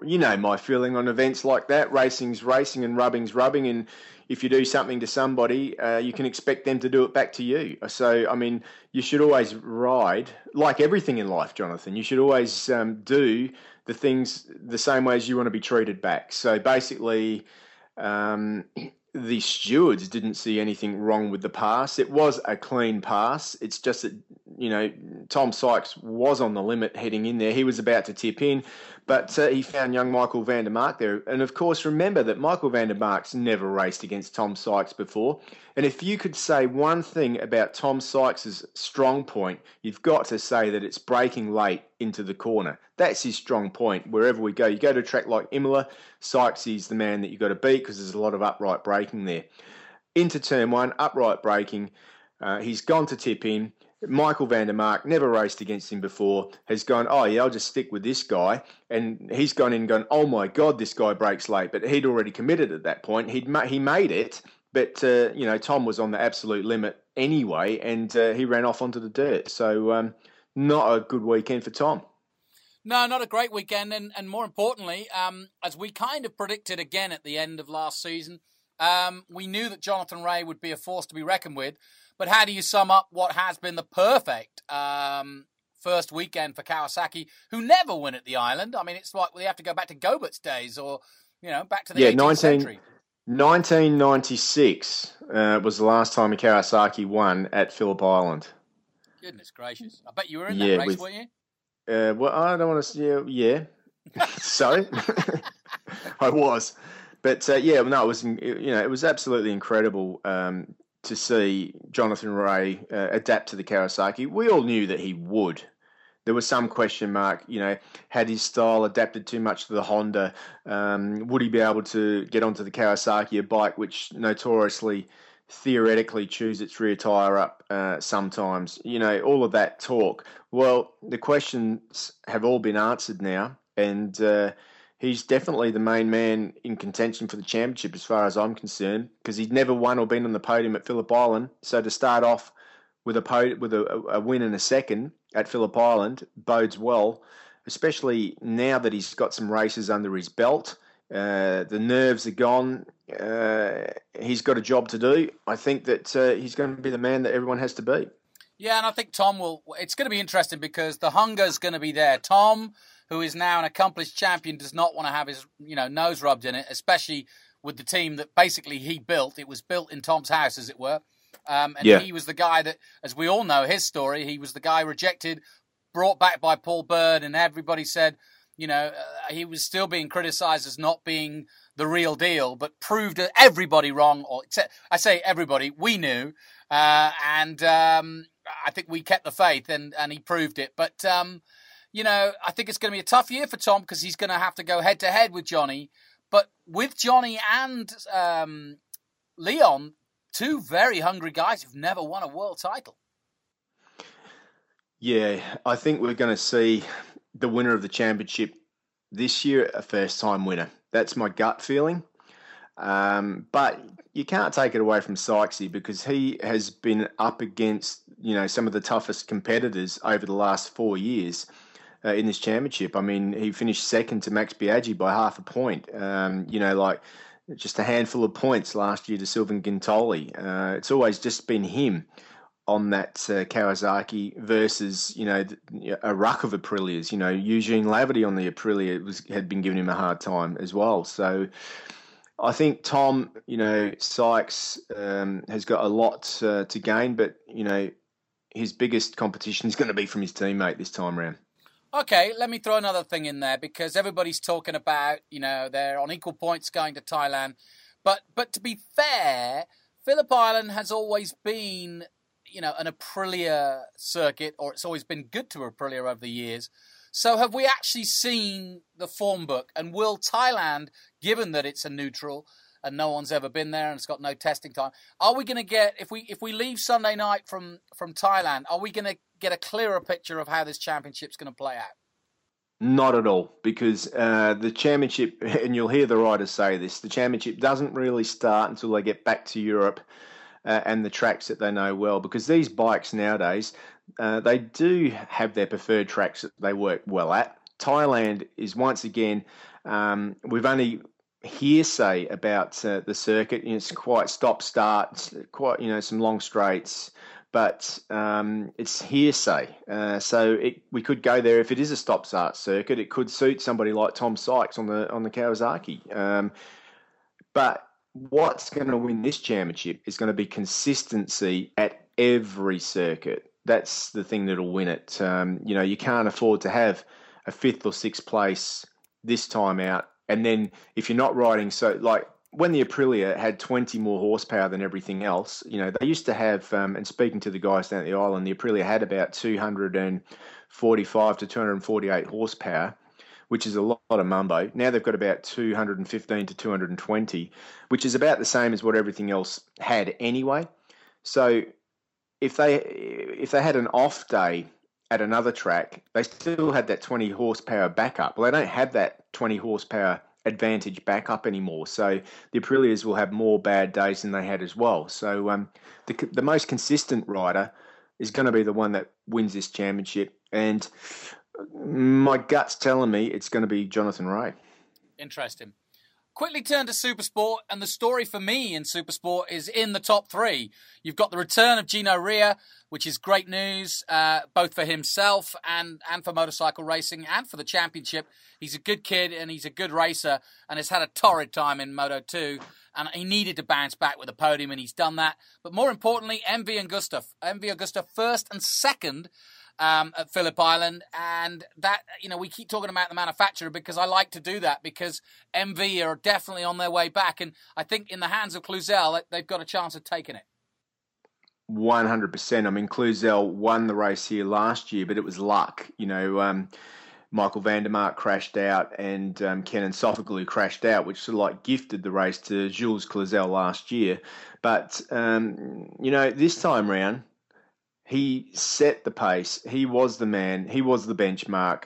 you know my feeling on events like that. Racing's racing and rubbing's rubbing, and if you do something to somebody, uh, you can expect them to do it back to you. So, I mean, you should always ride like everything in life, Jonathan. You should always um, do the things the same way as you want to be treated back. So, basically. Um, <clears throat> the stewards didn't see anything wrong with the pass. It was a clean pass. It's just that, you know, Tom Sykes was on the limit heading in there. He was about to tip in, but uh, he found young Michael van der Mark there. And of course, remember that Michael van der Mark's never raced against Tom Sykes before. And if you could say one thing about Tom Sykes's strong point, you've got to say that it's braking late into the corner. That's his strong point wherever we go. You go to a track like Imola, Sykes is the man that you've got to beat because there's a lot of upright braking there. Into turn one, upright braking. Uh, he's gone to tip in. Michael van der Mark, never raced against him before, has gone, oh yeah, I'll just stick with this guy, and he's gone in and gone, oh my god, this guy brakes late, but he'd already committed at that point. He'd ma- he made it, but uh, you know Tom was on the absolute limit anyway, and uh, he ran off onto the dirt. So um, not a good weekend for Tom. No, not a great weekend, and and more importantly, um, as we kind of predicted again at the end of last season, um, we knew that Jonathan Rea would be a force to be reckoned with. But how do you sum up what has been the perfect um, first weekend for Kawasaki, who never win at the island? I mean, it's like they have to go back to Gobert's days, or you know, back to the yeah, 18th 19, century. 1996 uh, was the last time Kawasaki won at Phillip Island. Goodness gracious! I bet you were in Yeah, that race, with- weren't you? Uh, well, I don't want to. Yeah, yeah. <laughs> so <laughs> I was, but uh, yeah, no, it was. You know, it was absolutely incredible um, to see Jonathan Rea uh, adapt to the Kawasaki. We all knew that he would. There was some question mark. You know, had his style adapted too much to the Honda? Um, would he be able to get onto the Kawasaki, a bike which notoriously theoretically chews its rear tire up uh, sometimes. You know, all of that talk. Well, the questions have all been answered now, and uh, he's definitely the main man in contention for the championship as far as I'm concerned, because he'd never won or been on the podium at Phillip Island. So to start off with a pod- with a, a win and a second at Phillip Island bodes well, especially now that he's got some races under his belt. Uh, the nerves are gone. Uh, he's got a job to do. I think that uh, he's going to be the man that everyone has to be. Yeah, and I think Tom will. It's going to be interesting because the hunger's going to be there. Tom, who is now an accomplished champion, does not want to have his you know nose rubbed in it, especially with the team that basically he built. It was built in Tom's house, as it were. Um, and Yeah. he was the guy that, as we all know his story, he was the guy rejected, brought back by Paul Bird, and everybody said, you know, uh, he was still being criticised as not being the real deal, but proved everybody wrong. Or except, I say everybody, we knew, uh, and um, I think we kept the faith, and and he proved it. But um, you know, I think it's going to be a tough year for Tom because he's going to have to go head to head with Johnny. But with Johnny and um, Leon, two very hungry guys who've never won a world title. Yeah, I think we're going to see the winner of the championship this year, a first time winner. That's my gut feeling. Um, but you can't take it away from Sykesy because he has been up against you know some of the toughest competitors over the last four years uh, in this championship. I mean, he finished second to Max Biaggi by half a point. Um, you know, like just a handful of points last year to Sylvain Guintoli. Uh, it's always just been him on that uh, Kawasaki versus you know a ruck of Aprilias. You know Eugene Laverty on the Aprilia was had been giving him a hard time as well. So I think Tom, you know Sykes um, has got a lot uh, to gain, but you know his biggest competition is going to be from his teammate this time round. Okay, let me throw another thing in there because everybody's talking about, you know, they're on equal points going to Thailand. But but to be fair, Phillip Island has always been, you know, an Aprilia circuit, or it's always been good to Aprilia over the years. So have we actually seen the form book? And will Thailand, given that it's a neutral and no one's ever been there and it's got no testing time, are we going to get if we if we leave Sunday night from from Thailand, are we going to get a clearer picture of how this championship's going to play out? Not at all, because uh, the championship, <laughs> and you'll hear the riders say this, the championship doesn't really start until they get back to Europe uh, and the tracks that they know well. Because these bikes nowadays, uh, they do have their preferred tracks that they work well at. Thailand is once again, um, we've only hearsay about uh, the circuit. You know, it's quite stop start, quite you know some long straights, but um, it's hearsay. Uh, so it, we could go there if it is a stop start circuit. It could suit somebody like Tom Sykes on the on the Kawasaki. Um, but what's going to win this championship is going to be consistency at every circuit. That's the thing that'll win it. Um, you know, you can't afford to have a fifth or sixth place this time out, and then if you're not riding, so like when the Aprilia had 20 more horsepower than everything else, you know, they used to have, um, and speaking to the guys down at the island, the Aprilia had about 245 to 248 horsepower, which is a lot of mumbo. Now they've got about 215 to 220, which is about the same as what everything else had anyway. So if they if they had an off day at another track, they still had that 20 horsepower backup. Well, they don't have that 20 horsepower advantage back up anymore. So the Aprilias will have more bad days than they had as well. So um, the the most consistent rider is going to be the one that wins this championship, and my gut's telling me it's going to be Jonathan Rea. Interesting. Quickly turn to Supersport, and the story for me in Supersport is in the top three. You've got the return of Gino Rea, which is great news, uh, both for himself and, and for motorcycle racing and for the championship. He's a good kid and he's a good racer and has had a torrid time in Moto 2. And he needed to bounce back with a podium, and he's done that. But more importantly, MV Agusta. MV Agusta first and second um, at Phillip Island, and that you know we keep talking about the manufacturer because I like to do that because MV are definitely on their way back, and I think in the hands of Cluzel they've got a chance of taking it. One hundred percent. I mean, Cluzel won the race here last year, but it was luck. You know, um, Michael van der Mark crashed out, and um, Kenan Sofuoglu crashed out, which sort of like gifted the race to Jules Cluzel last year. But um, you know, this time round, he set the pace. He was the man. He was the benchmark.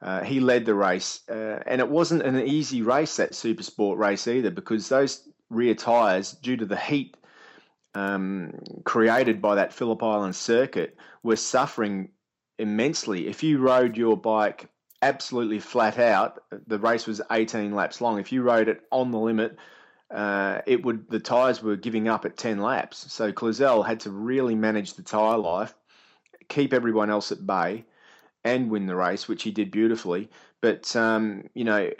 Uh, he led the race, uh, and it wasn't an easy race that super sport race either because those rear tyres, due to the heat um, created by that Phillip Island circuit, were suffering immensely. If you rode your bike absolutely flat out, the race was 18 laps long. If you rode it on the limit, uh, it would the tyres were giving up at 10 laps. So Cluzel had to really manage the tyre life, keep everyone else at bay, and win the race, which he did beautifully. But um, you know,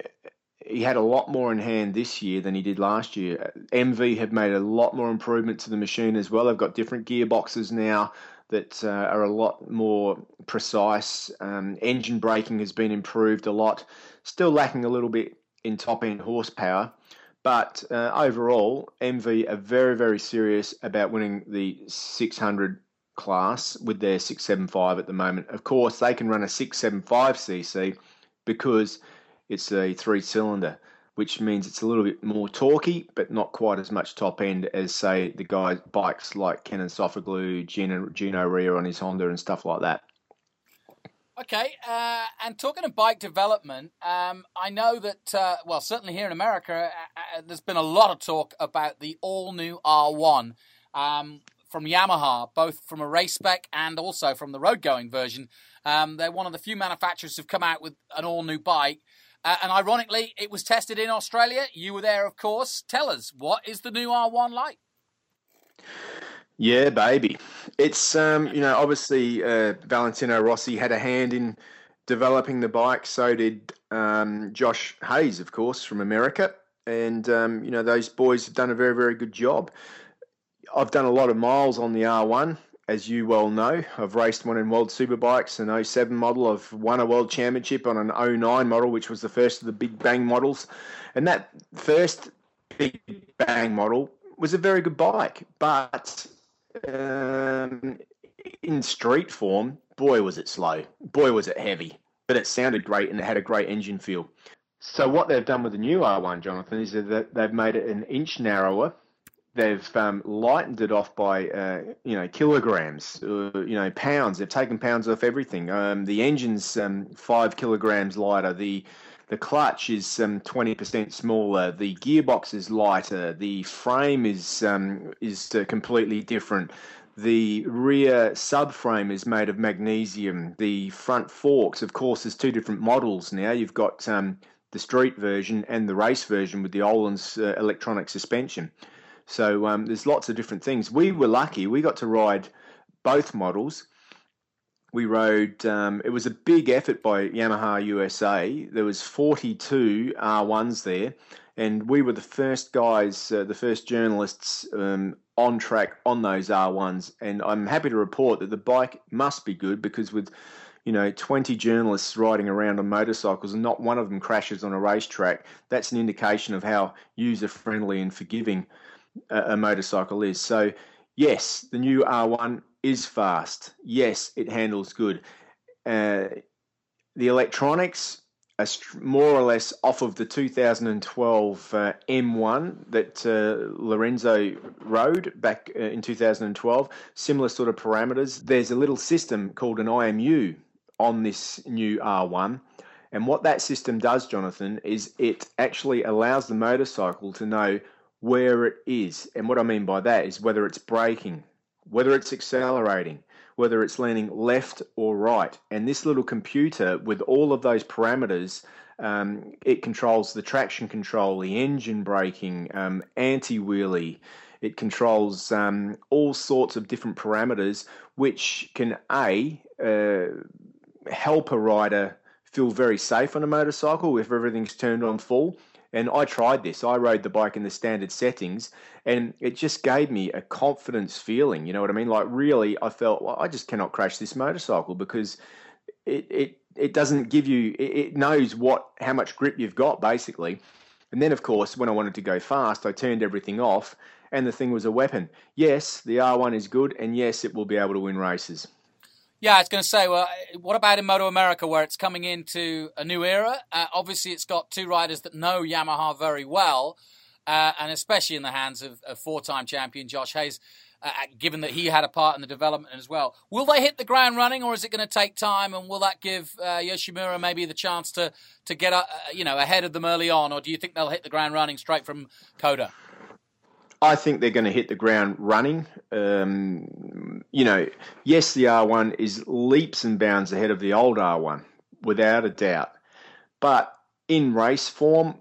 he had a lot more in hand this year than he did last year. MV have made a lot more improvement to the machine as well. They've got different gearboxes now that uh, are a lot more precise. Um, engine braking has been improved a lot. Still lacking a little bit in top end horsepower, but uh, overall, MV are very, very serious about winning the 600 class with their 675 at the moment. Of course, they can run a 675cc because it's a three cylinder, which means it's a little bit more torquey, but not quite as much top end as, say, the guys' bikes like Kenan Sofuoglu, Gino, Gino Rea on his Honda, and stuff like that. Okay, uh, and talking of bike development, um, I know that, uh, well, certainly here in America, uh, uh there's been a lot of talk about the all new R1 um, from Yamaha, both from a race spec and also from the road going version. Um, they're one of the few manufacturers who've come out with an all new bike. Uh, and ironically, it was tested in Australia. You were there, of course. Tell us, what is the new R1 like? Yeah, baby. It's um, you know, obviously uh, Valentino Rossi had a hand in developing the bike. So did um, Josh Hayes, of course, from America, and um, you know those boys have done a very, very good job. I've done a lot of miles on the R1, as you well know. I've raced one in World Superbikes, an 07 model. I've won a World Championship on an 09 model, which was the first of the Big Bang models, and that first Big Bang model was a very good bike, but um, in street form, boy was it slow. Boy was it heavy. But it sounded great and it had a great engine feel. So what they've done with the new R1, Jonathan, is that they've made it an inch narrower. They've um, lightened it off by uh, you know kilograms, uh, you know pounds. They've taken pounds off everything. Um, the engine's um, five kilograms lighter. The the clutch is um, 20% smaller. The gearbox is lighter. The frame is um, is uh, completely different. The rear subframe is made of magnesium. The front forks, of course, there's two different models now. You've got um, the street version and the race version with the Öhlins uh, electronic suspension. So um, there's lots of different things. We were lucky. We got to ride both models we rode. Um, it was a big effort by Yamaha USA. There was 42 R1s there, and we were the first guys, uh, the first journalists um, on track on those R1s. And I'm happy to report that the bike must be good because with you know 20 journalists riding around on motorcycles and not one of them crashes on a racetrack, that's an indication of how user friendly and forgiving a, a motorcycle is. So yes, the new R1 is fast. Yes, it handles good. Uh, the electronics are more or less off of the 2012 uh, M1 that uh, Lorenzo rode back uh, in 2012. Similar sort of parameters. There's a little system called an IMU on this new R1. And what that system does, Jonathan, is it actually allows the motorcycle to know where it is. And what I mean by that is whether it's braking, whether it's accelerating, whether it's leaning left or right. And this little computer, with all of those parameters, um, it controls the traction control, the engine braking, um, anti wheelie. It controls um, all sorts of different parameters, which can a uh, help a rider feel very safe on a motorcycle if everything's turned on full, and I tried this. I rode the bike in the standard settings, and it just gave me a confidence feeling. You know what I mean? Like really, I felt well, I just cannot crash this motorcycle because it it it doesn't give you. It, it knows what how much grip you've got basically. And then, of course, when I wanted to go fast, I turned everything off, and the thing was a weapon. Yes, the R1 is good, and yes, it will be able to win races. Yeah, I was going to say, well, what about in Moto America where it's coming into a new era? Uh, obviously, it's got two riders that know Yamaha very well, uh, and especially in the hands of, of four time champion Josh Hayes, uh, given that he had a part in the development as well. Will they hit the ground running, or is it going to take time? And will that give uh, Yoshimura maybe the chance to, to get uh, you know ahead of them early on, or do you think they'll hit the ground running straight from COTA? I think they're going to hit the ground running. Um, you know, yes, the R1 is leaps and bounds ahead of the old R1, without a doubt. But in race form,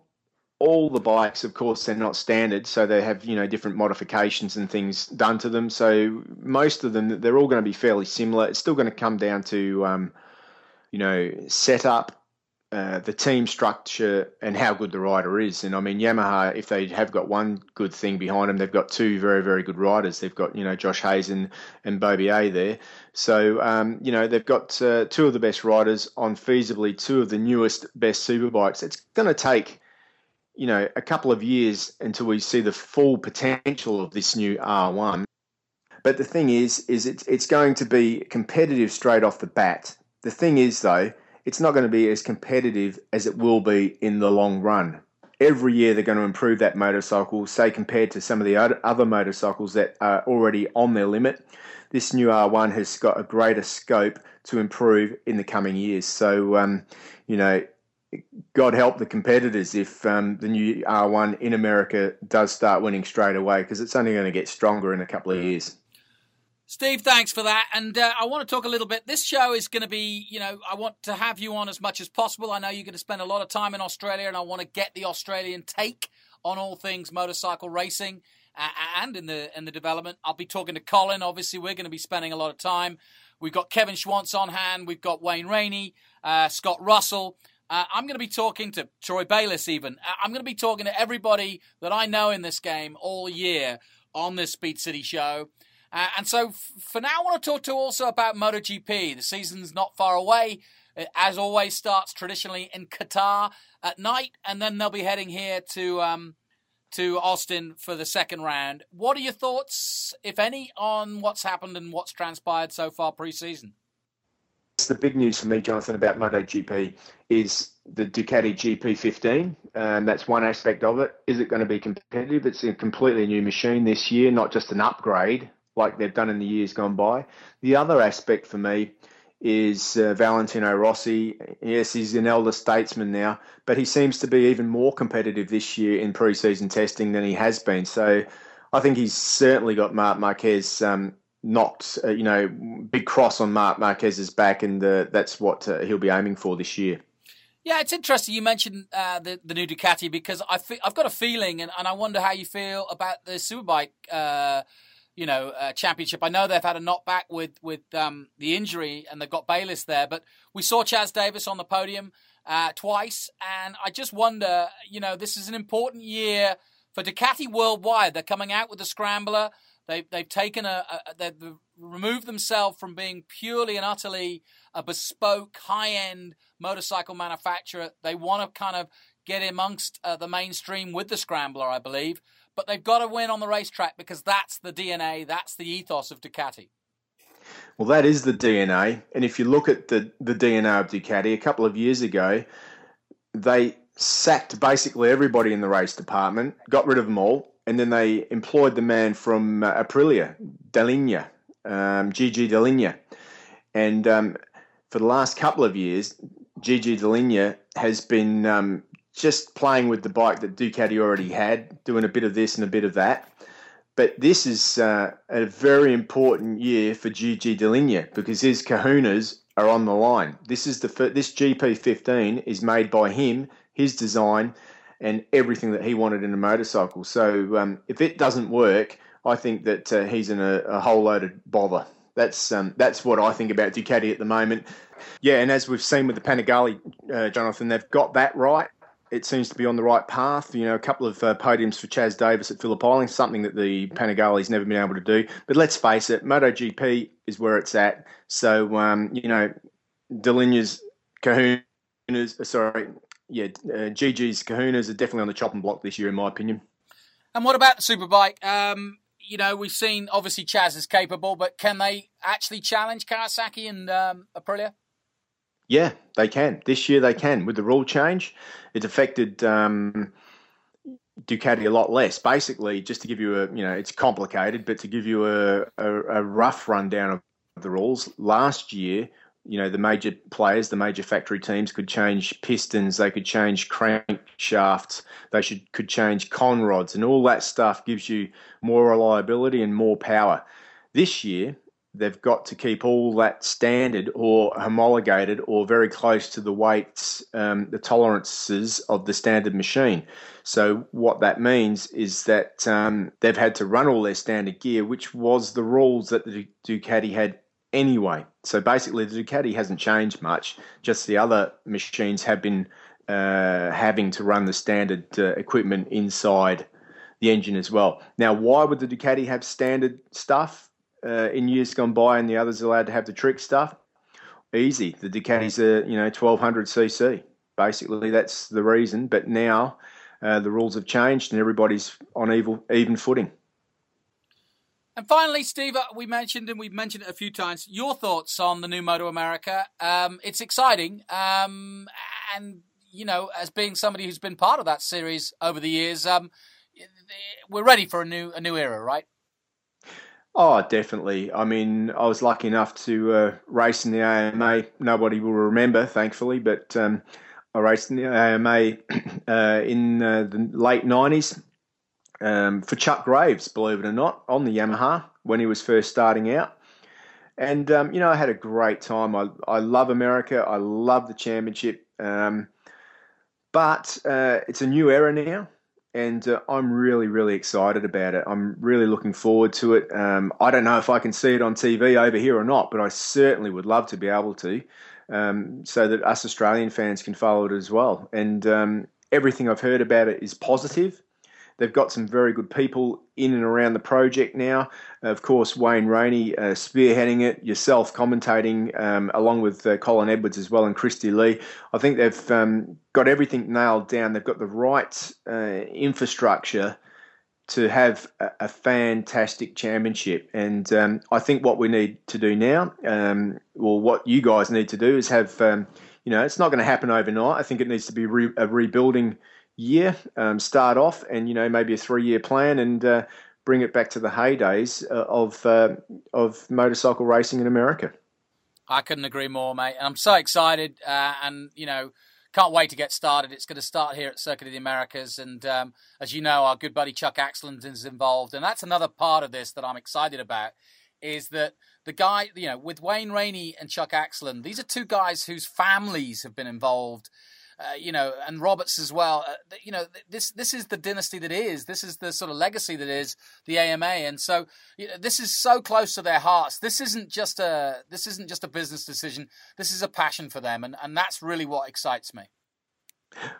all the bikes, of course, they're not standard, so they have you know different modifications and things done to them. So most of them, they're all going to be fairly similar. It's still going to come down to um, you know setup uh, the team structure and how good the rider is. And I mean, Yamaha, if they have got one good thing behind them, they've got two very, very good riders. They've got, you know, Josh Hayes and, and Beaubier there. So, um, you know, they've got uh, two of the best riders on feasibly two of the newest, best superbikes. It's going to take, you know, a couple of years until we see the full potential of this new R1. But the thing is, is it's, it's going to be competitive straight off the bat. The thing is, though, it's not going to be as competitive as it will be in the long run. Every year they're going to improve that motorcycle, say compared to some of the other motorcycles that are already on their limit. This new R1 has got a greater scope to improve in the coming years. So, um, you know, God help the competitors if um, the new R1 in America does start winning straight away because it's only going to get stronger in a couple of years. Steve, thanks for that. And uh, I want to talk a little bit. This show is going to be, you know, I want to have you on as much as possible. I know you're going to spend a lot of time in Australia, and I want to get the Australian take on all things motorcycle racing and in the in the development. I'll be talking to Colin. Obviously, we're going to be spending a lot of time. We've got Kevin Schwantz on hand. We've got Wayne Rainey, uh, Scott Russell. Uh, I'm going to be talking to Troy Bayliss. Even uh, I'm going to be talking to everybody that I know in this game all year on this Speed City show. Uh, and so f- for now, I want to talk to also about MotoGP. The season's not far away. It, as always, starts traditionally in Qatar at night, and then they'll be heading here to um, to Austin for the second round. What are your thoughts, if any, on what's happened and what's transpired so far pre-season? The big news for me, Jonathan, about MotoGP is the Ducati GP15, and that's one aspect of it. Is it going to be competitive? It's a completely new machine this year, not just an upgrade like they've done in the years gone by. The other aspect for me is uh, Valentino Rossi. Yes, he's an elder statesman now, but he seems to be even more competitive this year in pre-season testing than he has been. So I think he's certainly got Marc Marquez um, knocked, uh, you know, big cross on Marc Marquez's back, and uh, that's what uh, he'll be aiming for this year. Yeah, it's interesting you mentioned uh, the the new Ducati because I have got a feeling, and, and I wonder how you feel about the Superbike uh, you know, uh, championship. I know they've had a knockback with with um, the injury, and they've got Bayliss there. But we saw Chaz Davies on the podium uh, twice, and I just wonder, you know, this is an important year for Ducati worldwide. They're coming out with the scrambler. They've they've taken a, a they've removed themselves from being purely and utterly a bespoke high end motorcycle manufacturer. They want to kind of get amongst uh, the mainstream with the scrambler, I believe but they've got to win on the racetrack because that's the DNA, that's the ethos of Ducati. Well, that is the DNA. And if you look at the, the DNA of Ducati, a couple of years ago, they sacked basically everybody in the race department, got rid of them all, and then they employed the man from uh, Aprilia, Dall'Igna, um, Gigi Dall'Igna. And um, for the last couple of years, Gigi Dall'Igna has been um, just playing with the bike that Ducati already had, doing a bit of this and a bit of that. But this is uh, a very important year for Gigi Dall'Igna because his kahunas are on the line. This is the this GP15 is made by him, his design, and everything that he wanted in a motorcycle. So um, if it doesn't work, I think that uh, he's in a, a, whole load of bother. That's um, that's what I think about Ducati at the moment. Yeah, and as we've seen with the Panigale, uh, Jonathan, they've got that right it seems to be on the right path. You know, a couple of uh, podiums for Chaz Davies at Phillip Island, something that the Panigale's never been able to do. But let's face it, MotoGP is where it's at. So, um, you know, Dall'Igna's kahunas, uh, sorry, yeah, uh, Gigi's kahunas are definitely on the chopping block this year, in my opinion. And what about the Superbike? Um, you know, we've seen obviously Chaz is capable, but can they actually challenge Kawasaki and um, Aprilia? Yeah, they can. This year they can. With the rule change, it affected um, Ducati a lot less. Basically, just to give you a, you know, it's complicated, but to give you a, a, a rough rundown of the rules, last year, you know, the major players, the major factory teams could change pistons, they could change crankshafts, they should could change con rods, and all that stuff gives you more reliability and more power. This year, they've got to keep all that standard or homologated or very close to the weights, um, the tolerances of the standard machine. So what that means is that um, they've had to run all their standard gear, which was the rules that the Ducati had anyway. So basically, the Ducati hasn't changed much. Just the other machines have been uh, having to run the standard uh, equipment inside the engine as well. Now, why would the Ducati have standard stuff? Uh, in years gone by, and the others allowed to have the trick stuff. Easy. The Ducatis are you know 1200 cc. Basically, that's the reason. But now uh, the rules have changed, and everybody's on evil, even footing. And finally, Steve, uh, we mentioned and we've mentioned it a few times. Your thoughts on the new Moto America? Um, it's exciting, um, and you know, as being somebody who's been part of that series over the years, um, we're ready for a new a new era, right? Oh, definitely. I mean, I was lucky enough to uh, race in the AMA. Nobody will remember, thankfully, but um, I raced in the AMA <clears throat> uh, in uh, the late 90s um, for Chuck Graves, believe it or not, on the Yamaha when he was first starting out. And, um, you know, I had a great time. I, I love America. I love the championship. Um, but uh, it's a new era now and uh, I'm really, really excited about it. I'm really looking forward to it. Um, I don't know if I can see it on TV over here or not, but I certainly would love to be able to, um, so that us Australian fans can follow it as well. And um, everything I've heard about it is positive. They've got some very good people in and around the project now. Of course, Wayne Rainey uh, spearheading it, yourself commentating, um, along with uh, Colin Edwards as well and Christy Lee. I think they've um, got everything nailed down. They've got the right uh, infrastructure to have a, a fantastic championship. And um, I think what we need to do now, um, or what you guys need to do, is have, um, you know, it's not going to happen overnight. I think it needs to be re- a rebuilding year, um, start off, and you know maybe a three-year plan, and uh, bring it back to the heydays uh, of uh, of motorcycle racing in America. I couldn't agree more, mate. I'm so excited, uh, and you know, can't wait to get started. It's going to start here at Circuit of the Americas, and um, as you know, our good buddy Chuck Aksland is involved, and that's another part of this that I'm excited about. Is that the guy, you know, with Wayne Rainey and Chuck Aksland, these are two guys whose families have been involved uh, you know, and Roberts as well. Uh, you know, this this is the dynasty that is. This is the sort of legacy that is the AMA, and so you know, this is so close to their hearts. This isn't just a this isn't just a business decision. This is a passion for them, and and that's really what excites me.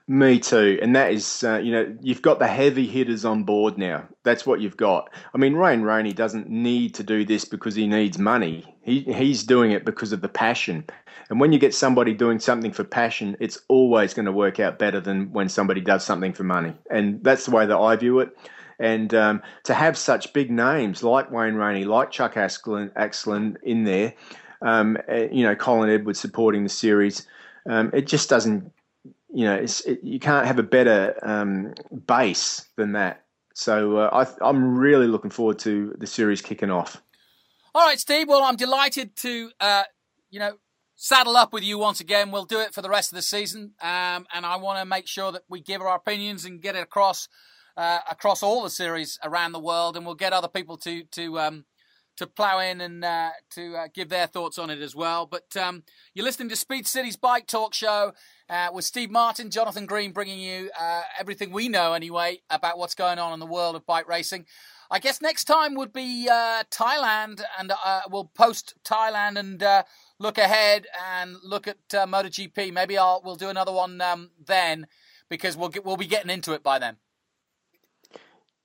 Me too, and that is, uh, you know, you've got the heavy hitters on board now. That's what you've got. I mean, Wayne Rainey doesn't need to do this because he needs money. He he's doing it because of the passion. And when you get somebody doing something for passion, it's always going to work out better than when somebody does something for money. And that's the way that I view it. And um, to have such big names like Wayne Rainey, like Chuck Aksland, in there, um, eh, you know, Colin Edwards supporting the series, um, it just doesn't you know, it, you can't have a better um, base than that. So uh, I, I'm really looking forward to the series kicking off. All right, Steve. Well, I'm delighted to, uh, you know, saddle up with you once again. We'll do it for the rest of the season, um, and I want to make sure that we give our opinions and get it across uh, across all the series around the world, and we'll get other people to to um, to plow in and uh, to uh, give their thoughts on it as well. But um, you're listening to Speed City's Bike Talk Show uh, with Steve Martin, Jonathan Green, bringing you uh, everything we know anyway about what's going on in the world of bike racing. I guess next time would be uh, Thailand, and uh, we'll post Thailand and look ahead and look at MotoGP. Maybe I'll we'll do another one um, then because we'll get, we'll be getting into it by then.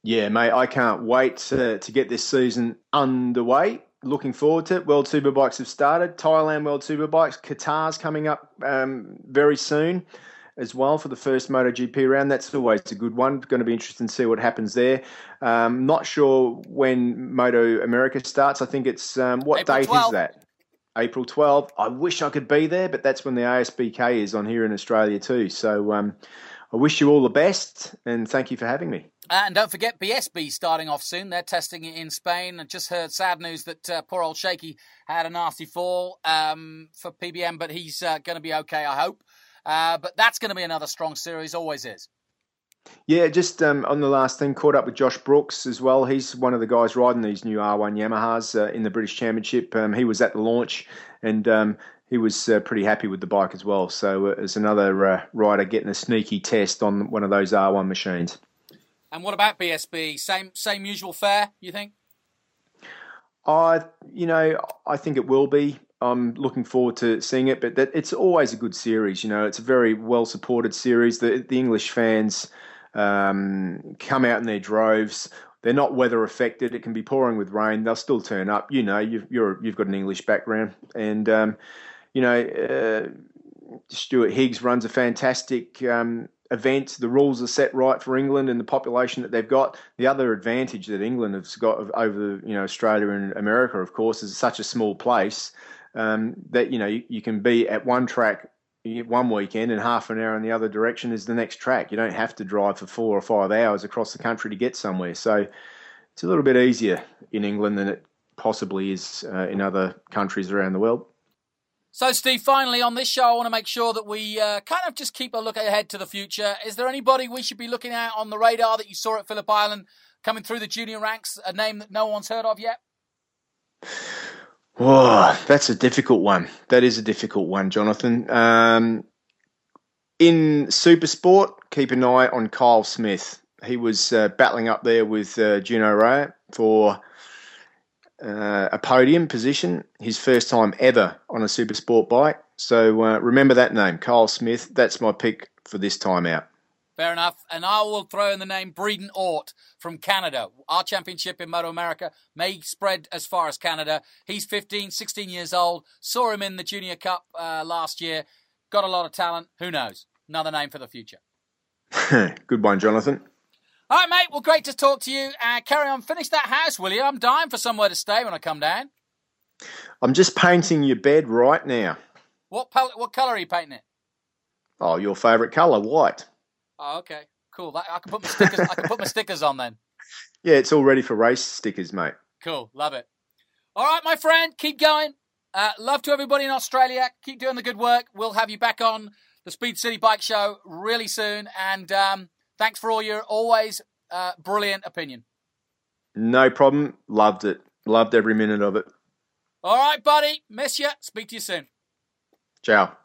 Yeah, mate, I can't wait to, to get this season underway. Looking forward to it. World Superbikes have started. Thailand World Superbikes. Qatar's coming up um, very soon as well for the first MotoGP round. That's always a good one. Going to be interesting to see what happens there. Um, not sure when Moto America starts. I think it's um, what April date 12. is that? April 12th. I wish I could be there, but that's when the ASBK is on here in Australia too. So um, I wish you all the best and thank you for having me. And don't forget BSB starting off soon. They're testing it in Spain. I just heard sad news that uh, poor old Shakey had a nasty fall um, for PBM, but he's uh, going to be okay, I hope. Uh, but that's going to be another strong series, always is. Yeah, just um, on the last thing, caught up with Josh Brooks as well. He's one of the guys riding these new R1 Yamahas uh, in the British Championship. Um, he was at the launch and um, he was uh, pretty happy with the bike as well. So it's another rider getting a sneaky test on one of those R1 machines. And what about BSB? Same same usual fare, you think? I, you know, I think it will be. I'm looking forward to seeing it, but that, it's always a good series. You know, it's a very well supported series. The the English fans um, come out in their droves. They're not weather affected. It can be pouring with rain. They'll still turn up. You know, you've you're you've got an English background, and um, you know, uh, Stuart Higgs runs a fantastic um, event, the rules are set right for England and the population that they've got. The other advantage that England has got over you know Australia and America, of course, is such a small place um, that you know you, you, can be at one track one weekend and half an hour in the other direction is the next track. You don't have to drive for four or five hours across the country to get somewhere. So it's a little bit easier in England than it possibly is uh, in other countries around the world. So, Steve, finally on this show, I want to make sure that we uh, kind of just keep a look ahead to the future. Is there anybody we should be looking at on the radar that you saw at Phillip Island coming through the junior ranks, a name that no one's heard of yet? Oh, that's a difficult one. That is a difficult one, Jonathan. Um, in super sport, keep an eye on Kyle Smith. He was uh, battling up there with uh, Gino Rea for uh, a podium position, his first time ever on a super sport bike. So uh, remember that name, Kyle Smith. That's my pick for this time out. Fair enough. And I will throw in the name Breeden Ort from Canada. Our championship in Moto America may spread as far as Canada. He's 15, 16 years old. Saw him in the Junior Cup uh, last year. Got a lot of talent. Who knows? Another name for the future. <laughs> Good one, Jonathan. All right, mate. Well, great to talk to you. Uh, carry on. Finish that house, will you? I'm dying for somewhere to stay when I come down. I'm just painting your bed right now. What pal- what colour are you painting it? Oh, your favourite colour, white. Oh, okay. Cool. I can put my stickers. I can put my stickers on then. <laughs> Yeah, it's all ready for race stickers, mate. Cool. Love it. All right, my friend. Keep going. Uh, love to everybody in Australia. Keep doing the good work. We'll have you back on the Speed City Bike Show really soon. And um, Thanks for all your always uh, brilliant opinion. No problem. Loved it. Loved every minute of it. All right, buddy. Miss you. Speak to you soon. Ciao.